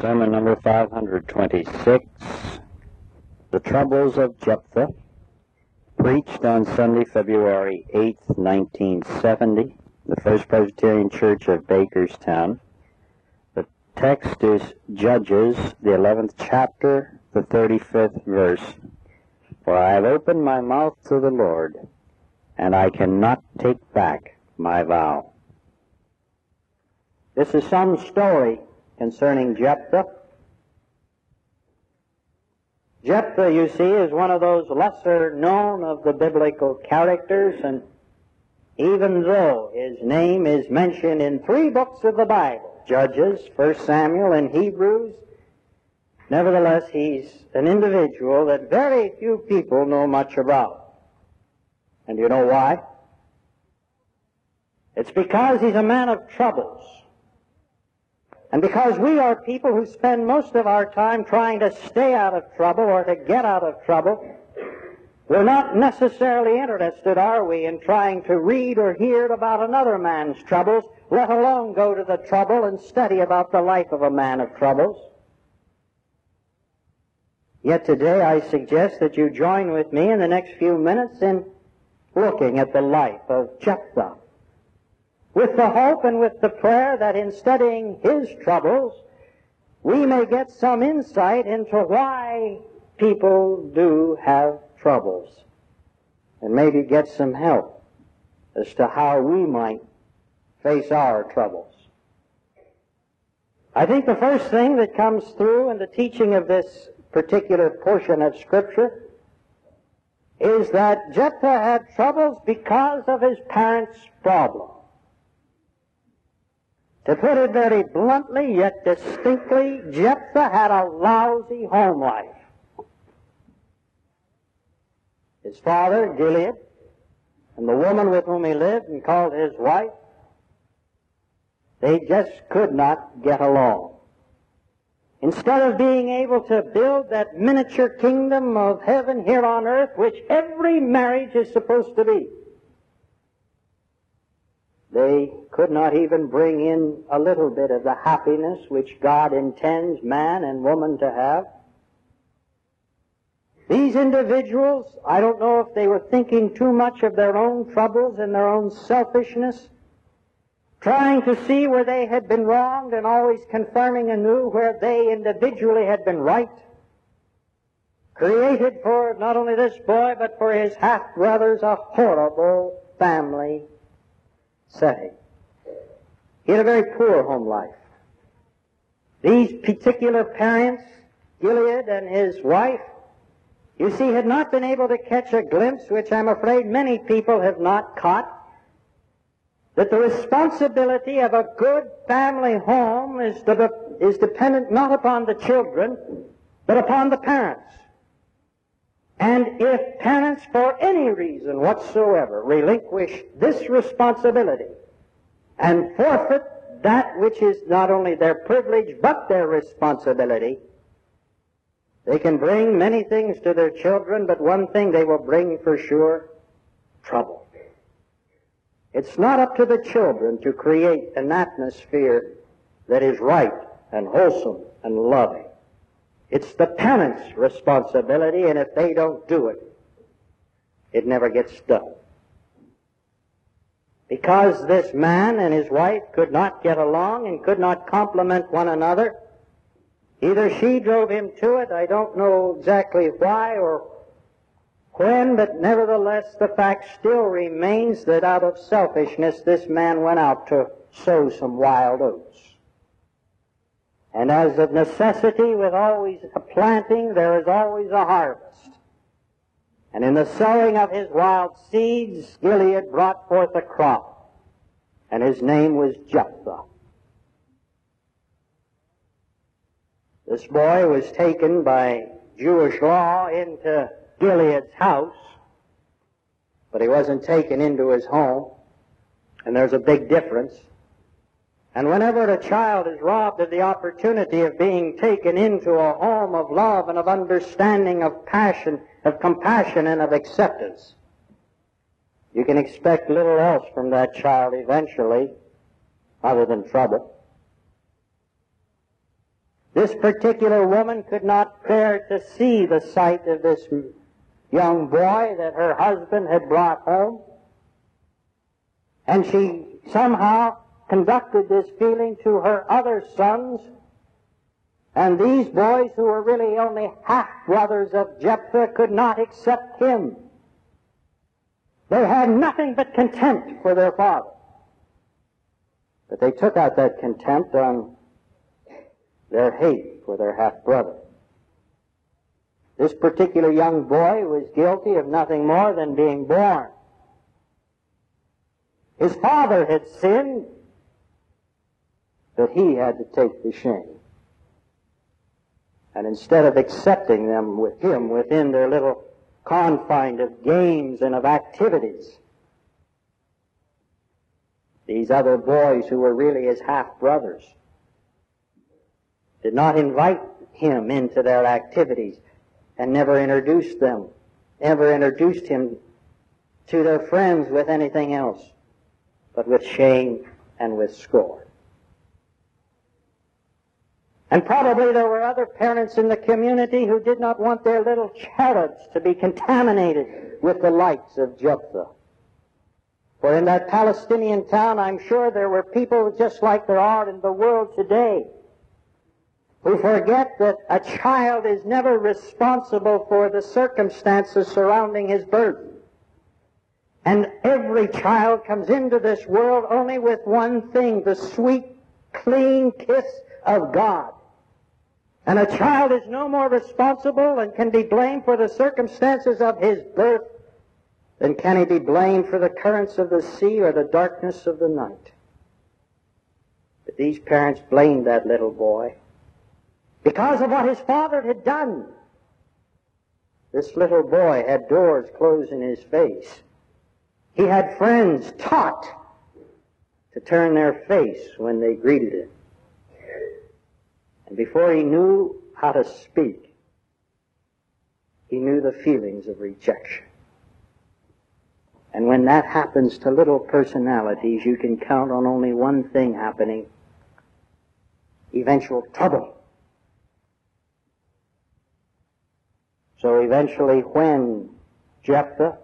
Sermon number 526, The Troubles of Jephthah, preached on Sunday, February 8, 1970, the First Presbyterian Church of Bakerstown. The text is Judges, the 11th chapter, the 35th verse. For I have opened my mouth to the Lord, and I cannot take back my vow. This is some story concerning Jephthah. Jephthah, you see, is one of those lesser known of the biblical characters, and even though his name is mentioned in three books of the Bible, Judges, First Samuel, and Hebrews, nevertheless he's an individual that very few people know much about. And you know why? It's because he's a man of troubles. And because we are people who spend most of our time trying to stay out of trouble or to get out of trouble, we're not necessarily interested, are we, in trying to read or hear about another man's troubles, let alone go to the trouble and study about the life of a man of troubles. Yet today I suggest that you join with me in the next few minutes in looking at the life of Jephthah with the hope and with the prayer that in studying his troubles, we may get some insight into why people do have troubles and maybe get some help as to how we might face our troubles. I think the first thing that comes through in the teaching of this particular portion of Scripture is that Jephthah had troubles because of his parents' problem. To put it very bluntly, yet distinctly, Jephthah had a lousy home life. His father, Gilead, and the woman with whom he lived and called his wife, they just could not get along. Instead of being able to build that miniature kingdom of heaven here on earth, which every marriage is supposed to be, they could not even bring in a little bit of the happiness which God intends man and woman to have. These individuals, I don't know if they were thinking too much of their own troubles and their own selfishness, trying to see where they had been wronged and always confirming anew where they individually had been right. Created for not only this boy, but for his half brothers a horrible family setting. He had a very poor home life. These particular parents, Gilead and his wife, you see, had not been able to catch a glimpse, which I'm afraid many people have not caught, that the responsibility of a good family home is, is dependent not upon the children, but upon the parents. And if parents, for any reason whatsoever, relinquish this responsibility and forfeit that which is not only their privilege but their responsibility, they can bring many things to their children, but one thing they will bring for sure trouble. It's not up to the children to create an atmosphere that is right and wholesome and loving. It's the parents' responsibility, and if they don't do it, it never gets done. Because this man and his wife could not get along and could not complement one another, either she drove him to it, I don't know exactly why or when, but nevertheless the fact still remains that out of selfishness this man went out to sow some wild oats. And as of necessity, with always a planting, there is always a harvest. And in the sowing of his wild seeds, Gilead brought forth a crop, and his name was Jephthah. This boy was taken by Jewish law into Gilead's house, but he wasn't taken into his home, and there's a big difference. And whenever a child is robbed of the opportunity of being taken into a home of love and of understanding, of passion, of compassion, and of acceptance, you can expect little else from that child eventually other than trouble. This particular woman could not bear to see the sight of this young boy that her husband had brought home. And she somehow conducted this feeling to her other sons. And these boys, who were really only half brothers of Jephthah, could not accept him. They had nothing but contempt for their father. But they took out that contempt on their hate for their half brother. This particular young boy was guilty of nothing more than being born. His father had sinned, but he had to take the shame. And instead of accepting them with him within their little confine of games and of activities, these other boys who were really his half brothers did not invite him into their activities and never introduced them, ever introduced him to their friends with anything else but with shame and with scorn. And probably there were other parents in the community who did not want their little cherubs to be contaminated with the lights of Jephthah. For in that Palestinian town, I'm sure there were people just like there are in the world today who forget that a child is never responsible for the circumstances surrounding his birth. And every child comes into this world only with one thing, the sweet, clean kiss of God. And a child is no more responsible and can be blamed for the circumstances of his birth than can he be blamed for the currents of the sea or the darkness of the night. But these parents blamed that little boy because of what his father had done. This little boy had doors closed in his face. He had friends taught to turn their face when they greeted him. And before he knew how to speak, he knew the feelings of rejection. And when that happens to little personalities, you can count on only one thing happening eventual trouble. So eventually, when Jephthah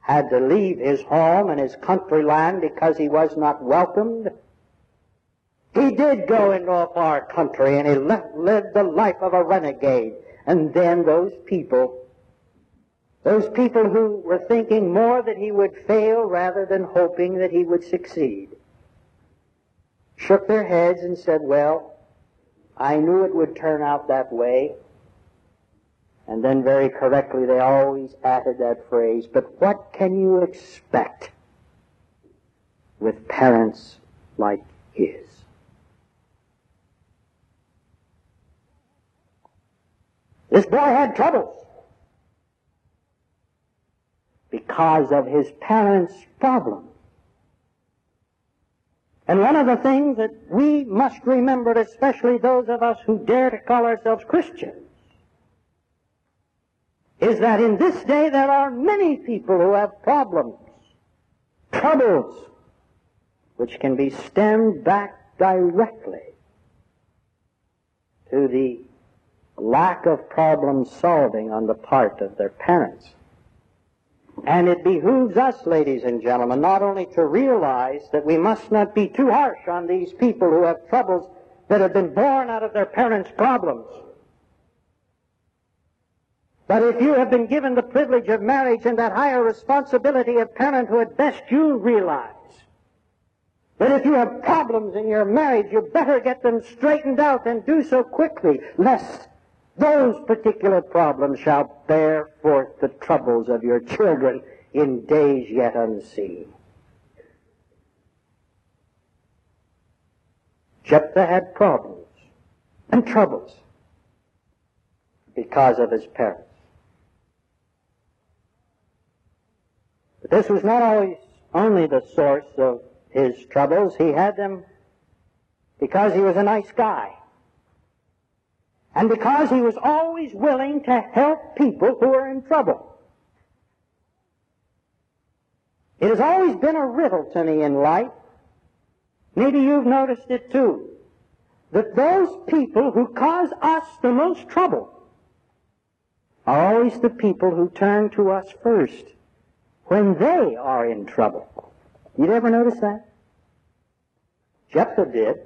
had to leave his home and his country land because he was not welcomed, he did go into a far country and he lived the life of a renegade. And then those people, those people who were thinking more that he would fail rather than hoping that he would succeed, shook their heads and said, well, I knew it would turn out that way. And then very correctly they always added that phrase, but what can you expect with parents like his? This boy had troubles because of his parents' problem. And one of the things that we must remember, especially those of us who dare to call ourselves Christians, is that in this day there are many people who have problems, troubles, which can be stemmed back directly to the lack of problem solving on the part of their parents. And it behooves us, ladies and gentlemen, not only to realize that we must not be too harsh on these people who have troubles that have been born out of their parents' problems, but if you have been given the privilege of marriage and that higher responsibility of parenthood, best you realize that if you have problems in your marriage, you better get them straightened out and do so quickly, lest those particular problems shall bear forth the troubles of your children in days yet unseen. Jephthah had problems and troubles because of his parents. But this was not always only the source of his troubles. He had them because he was a nice guy. And because he was always willing to help people who are in trouble. It has always been a riddle to me in life. Maybe you've noticed it too. that those people who cause us the most trouble are always the people who turn to us first when they are in trouble. You'd ever notice that? Jephthah did.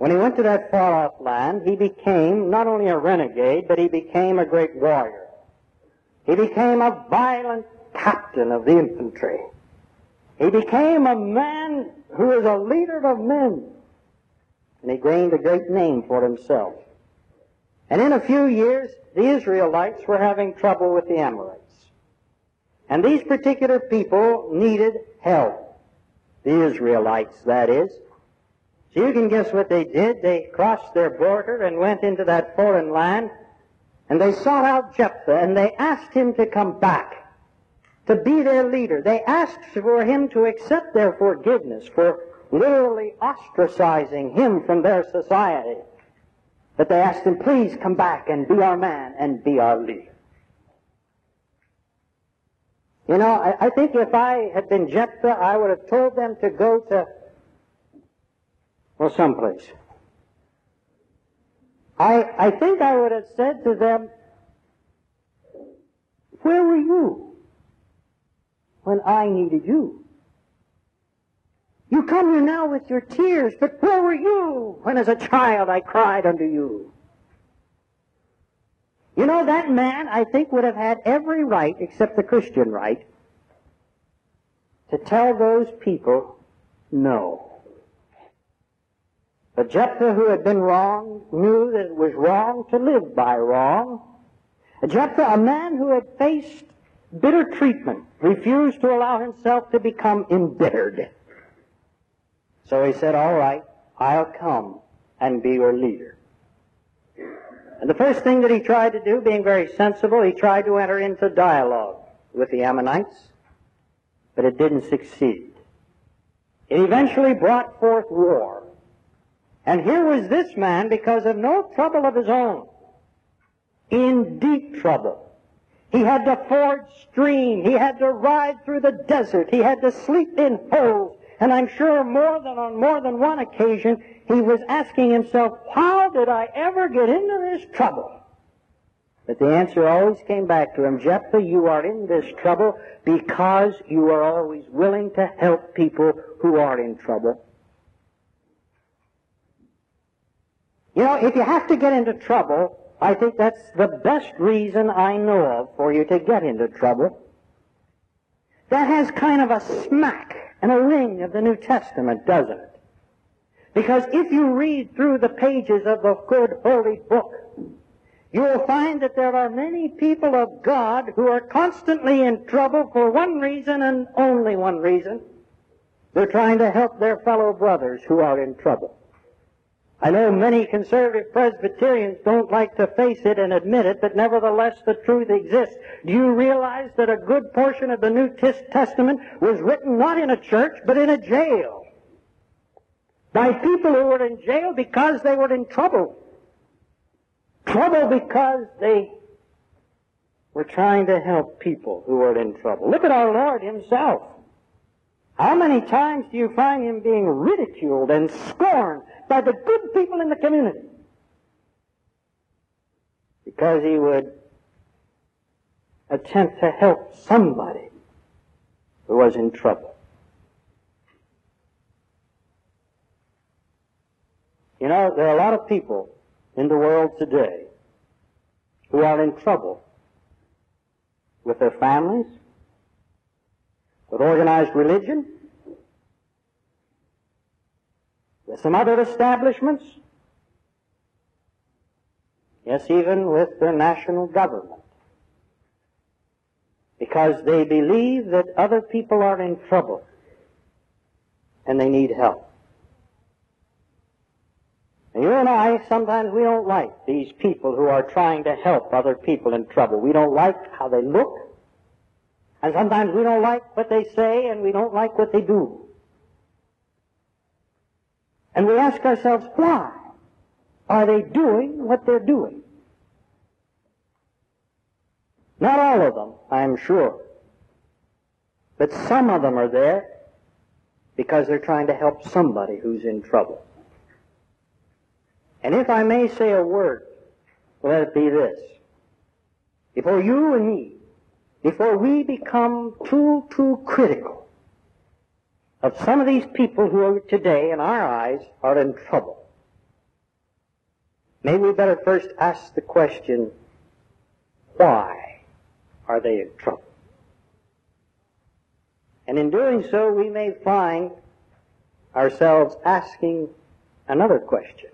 When he went to that far off land, he became not only a renegade, but he became a great warrior. He became a violent captain of the infantry. He became a man who was a leader of men. And he gained a great name for himself. And in a few years, the Israelites were having trouble with the Amorites. And these particular people needed help. The Israelites, that is. So you can guess what they did. They crossed their border and went into that foreign land, and they sought out Jephthah, and they asked him to come back to be their leader. They asked for him to accept their forgiveness for literally ostracizing him from their society. But they asked him, please come back and be our man and be our leader. You know, I, I think if I had been Jephthah, I would have told them to go to, well, someplace. I, I think I would have said to them, where were you? when I needed you. You come here now with your tears, but where were you when as a child I cried unto you? You know, that man, I think, would have had every right, except the Christian right, to tell those people no. But Jephthah, who had been wrong, knew that it was wrong to live by wrong. Jephthah, a man who had faced bitter treatment, refused to allow himself to become embittered. So he said, all right, I'll come and be your leader. And the first thing that he tried to do, being very sensible, he tried to enter into dialogue with the Ammonites, but it didn't succeed. It eventually brought forth war. And here was this man, because of no trouble of his own, in deep trouble. He had to ford stream. He had to ride through the desert. He had to sleep in holes. And I'm sure more than on more than one occasion, he was asking himself, how did I ever get into this trouble? But the answer always came back to him, Jephthah, you are in this trouble because you are always willing to help people who are in trouble. You know, if you have to get into trouble, I think that's the best reason I know of for you to get into trouble. That has kind of a smack and a ring of the New Testament, doesn't it? Because if you read through the pages of the good holy book, you will find that there are many people of God who are constantly in trouble for one reason and only one reason. They're trying to help their fellow brothers who are in trouble. I know many conservative Presbyterians don't like to face it and admit it, but nevertheless the truth exists. Do you realize that a good portion of the New Testament was written not in a church, but in a jail? By people who were in jail because they were in trouble. Trouble because they were trying to help people who were in trouble. Look at our Lord Himself. How many times do you find Him being ridiculed and scorned by the good people in the community. Because he would attempt to help somebody who was in trouble. You know, there are a lot of people in the world today who are in trouble with their families, with organized religion, with some other establishments, yes, even with their national government, because they believe that other people are in trouble and they need help. And you and I, sometimes we don't like these people who are trying to help other people in trouble. We don't like how they look, and sometimes we don't like what they say, and we don't like what they do. And we ask ourselves, why are they doing what they're doing? Not all of them, I am sure. But some of them are there because they're trying to help somebody who's in trouble. And if I may say a word, let it be this. Before you and me, before we become too, too critical of some of these people who are today, in our eyes, are in trouble, maybe we better first ask the question, why are they in trouble? And in doing so, we may find ourselves asking another question.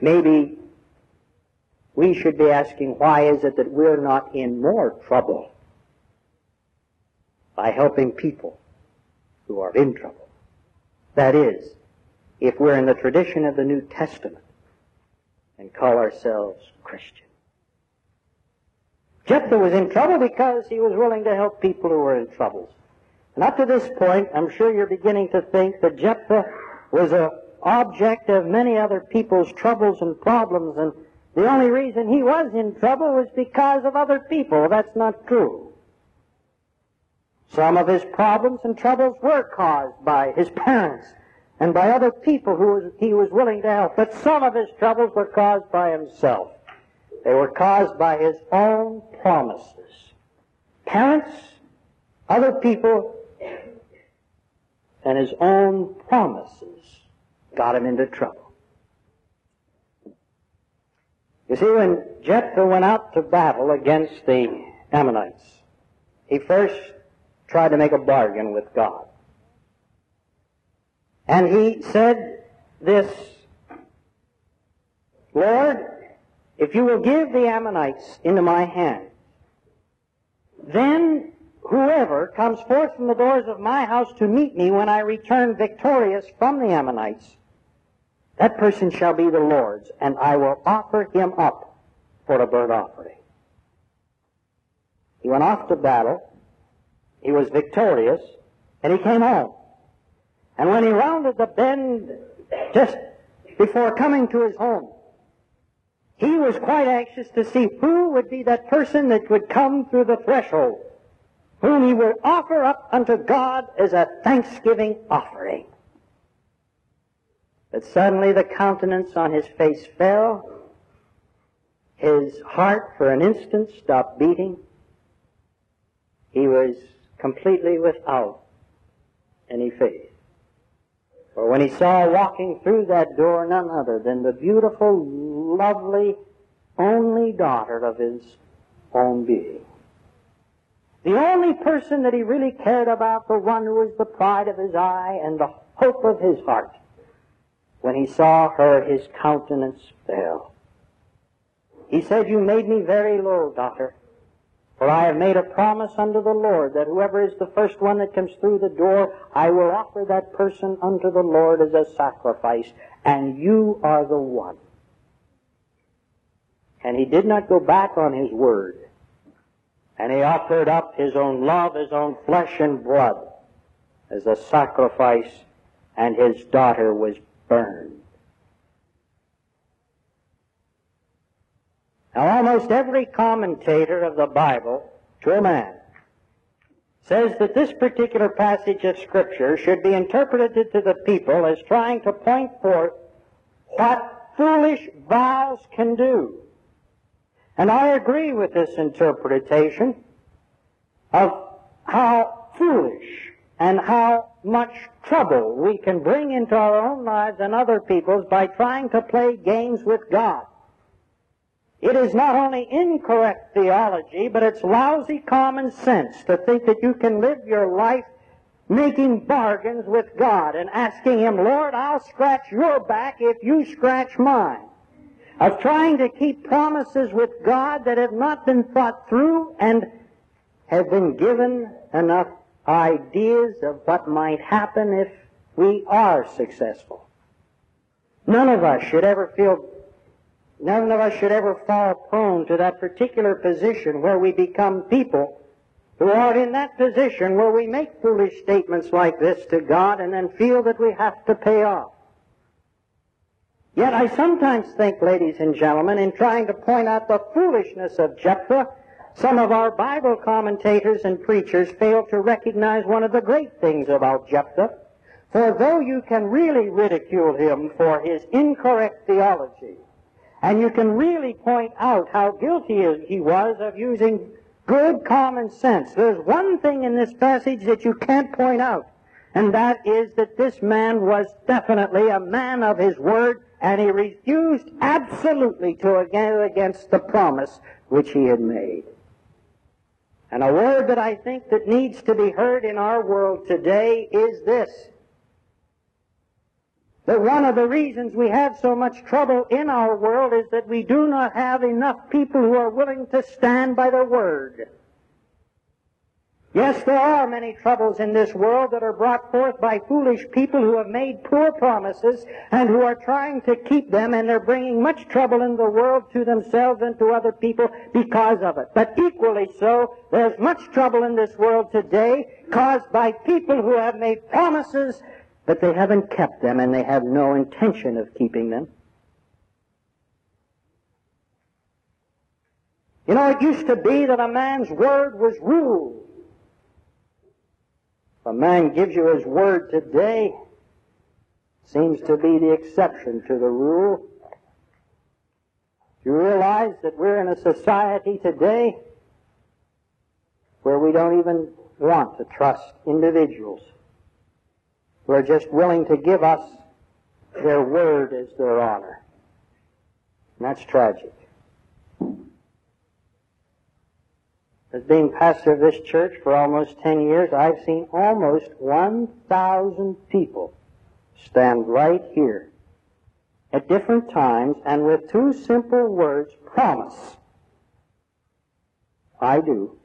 Maybe we should be asking why is it that we're not in more trouble by helping people who are in trouble. That is, if we're in the tradition of the New Testament and call ourselves Christian. Jephthah was in trouble because he was willing to help people who were in troubles. And up to this point, I'm sure you're beginning to think that Jephthah was an object of many other people's troubles and problems, and the only reason he was in trouble was because of other people. That's not true. Some of his problems and troubles were caused by his parents and by other people who he was willing to help, but some of his troubles were caused by himself. They were caused by his own promises. Parents, other people, and his own promises got him into trouble. You see, when Jephthah went out to battle against the Ammonites, he first tried to make a bargain with God. And he said this, Lord, if you will give the Ammonites into my hand, then whoever comes forth from the doors of my house to meet me when I return victorious from the Ammonites, that person shall be the Lord's, and I will offer him up for a burnt offering. He went off to battle. He was victorious, and he came home. And when he rounded the bend just before coming to his home, he was quite anxious to see who would be that person that would come through the threshold, whom he would offer up unto God as a thanksgiving offering. But suddenly the countenance on his face fell. His heart for an instant stopped beating. He was completely without any faith. For when he saw walking through that door none other than the beautiful, lovely, only daughter of his own being. The only person that he really cared about, the one who was the pride of his eye and the hope of his heart. When he saw her, his countenance fell. He said, You made me very low, daughter. For I have made a promise unto the Lord that whoever is the first one that comes through the door, I will offer that person unto the Lord as a sacrifice, and you are the one. And he did not go back on his word. And he offered up his own love, his own flesh and blood as a sacrifice, and his daughter was burned. Now, almost every commentator of the Bible, to a man, says that this particular passage of Scripture should be interpreted to the people as trying to point forth what foolish vows can do. And I agree with this interpretation of how foolish and how much trouble we can bring into our own lives and other people's by trying to play games with God. It is not only incorrect theology, but it's lousy common sense to think that you can live your life making bargains with God and asking Him, Lord, I'll scratch your back if you scratch mine. Of trying to keep promises with God that have not been thought through and have been given enough ideas of what might happen if we are successful. None of us should ever feel None of us should ever fall prone to that particular position where we become people who are in that position where we make foolish statements like this to God and then feel that we have to pay off. Yet I sometimes think, ladies and gentlemen, in trying to point out the foolishness of Jephthah, some of our Bible commentators and preachers fail to recognize one of the great things about Jephthah. For though you can really ridicule him for his incorrect theology, and you can really point out how guilty he was of using good common sense, there's one thing in this passage that you can't point out, and that is that this man was definitely a man of his word, and he refused absolutely to go against the promise which he had made. And a word that I think that needs to be heard in our world today is this that one of the reasons we have so much trouble in our world is that we do not have enough people who are willing to stand by the Word. Yes, there are many troubles in this world that are brought forth by foolish people who have made poor promises and who are trying to keep them, and they're bringing much trouble in the world to themselves and to other people because of it. But equally so, there's much trouble in this world today caused by people who have made promises but they haven't kept them and they have no intention of keeping them. You know, it used to be that a man's word was rule. If a man gives you his word today, seems to be the exception to the rule. Do you realize that we're in a society today where we don't even want to trust individuals? Who are just willing to give us their word as their honor. And that's tragic. As being pastor of this church for almost 10 years, I've seen almost 1,000 people stand right here at different times and with two simple words, promise. I do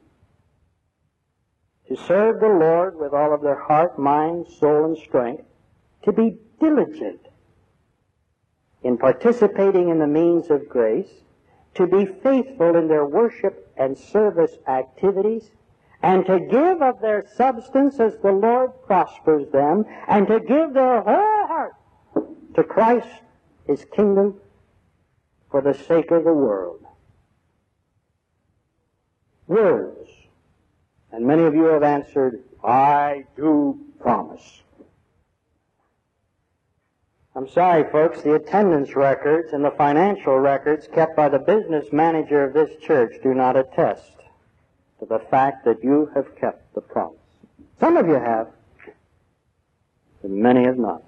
to serve the Lord with all of their heart, mind, soul, and strength, to be diligent in participating in the means of grace, to be faithful in their worship and service activities, and to give of their substance as the Lord prospers them, and to give their whole heart to Christ, His kingdom, for the sake of the world. Words and many of you have answered, I do promise. I'm sorry, folks, the attendance records and the financial records kept by the business manager of this church do not attest to the fact that you have kept the promise. Some of you have, but many have not.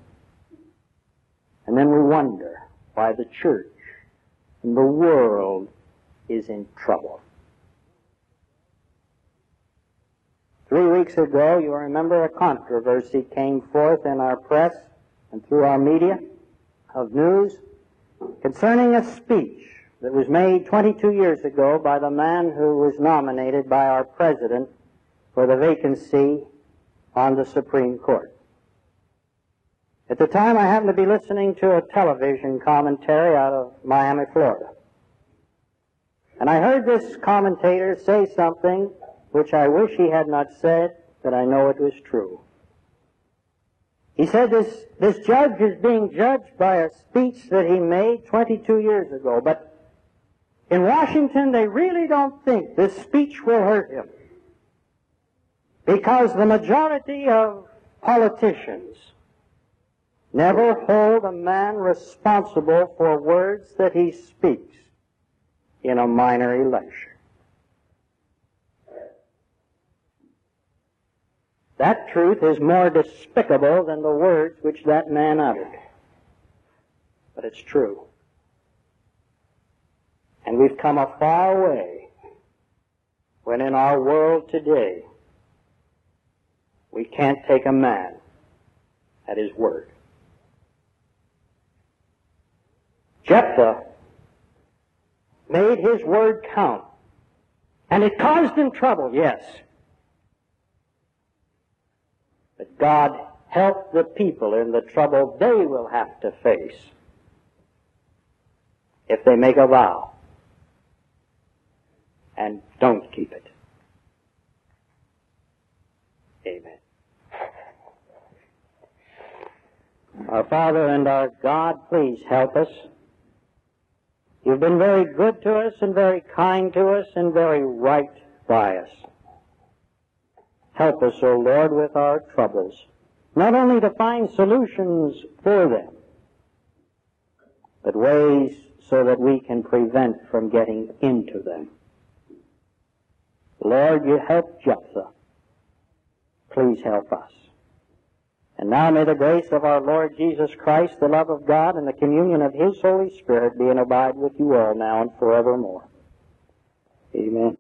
And then we wonder why the church and the world is in trouble. Three weeks ago, you remember a controversy came forth in our press and through our media of news concerning a speech that was made 22 years ago by the man who was nominated by our president for the vacancy on the Supreme Court. At the time, I happened to be listening to a television commentary out of Miami, Florida. And I heard this commentator say something which I wish he had not said, but I know it was true. He said this, this judge is being judged by a speech that he made 22 years ago, but in Washington they really don't think this speech will hurt him. Because the majority of politicians never hold a man responsible for words that he speaks in a minor election. That truth is more despicable than the words which that man uttered. But it's true. And we've come a far way when in our world today we can't take a man at his word. Jephthah made his word count. And it caused him trouble, yes. But God help the people in the trouble they will have to face if they make a vow and don't keep it. Amen. Our Father and our God, please help us. You've been very good to us and very kind to us and very right by us. Help us, O Lord, with our troubles. not only to find solutions for them, but ways so that we can prevent from getting into them. Lord, you helped Jephthah. Please help us. And now may the grace of our Lord Jesus Christ, the love of God, and the communion of His Holy Spirit be and abide with you all now and forevermore. Amen.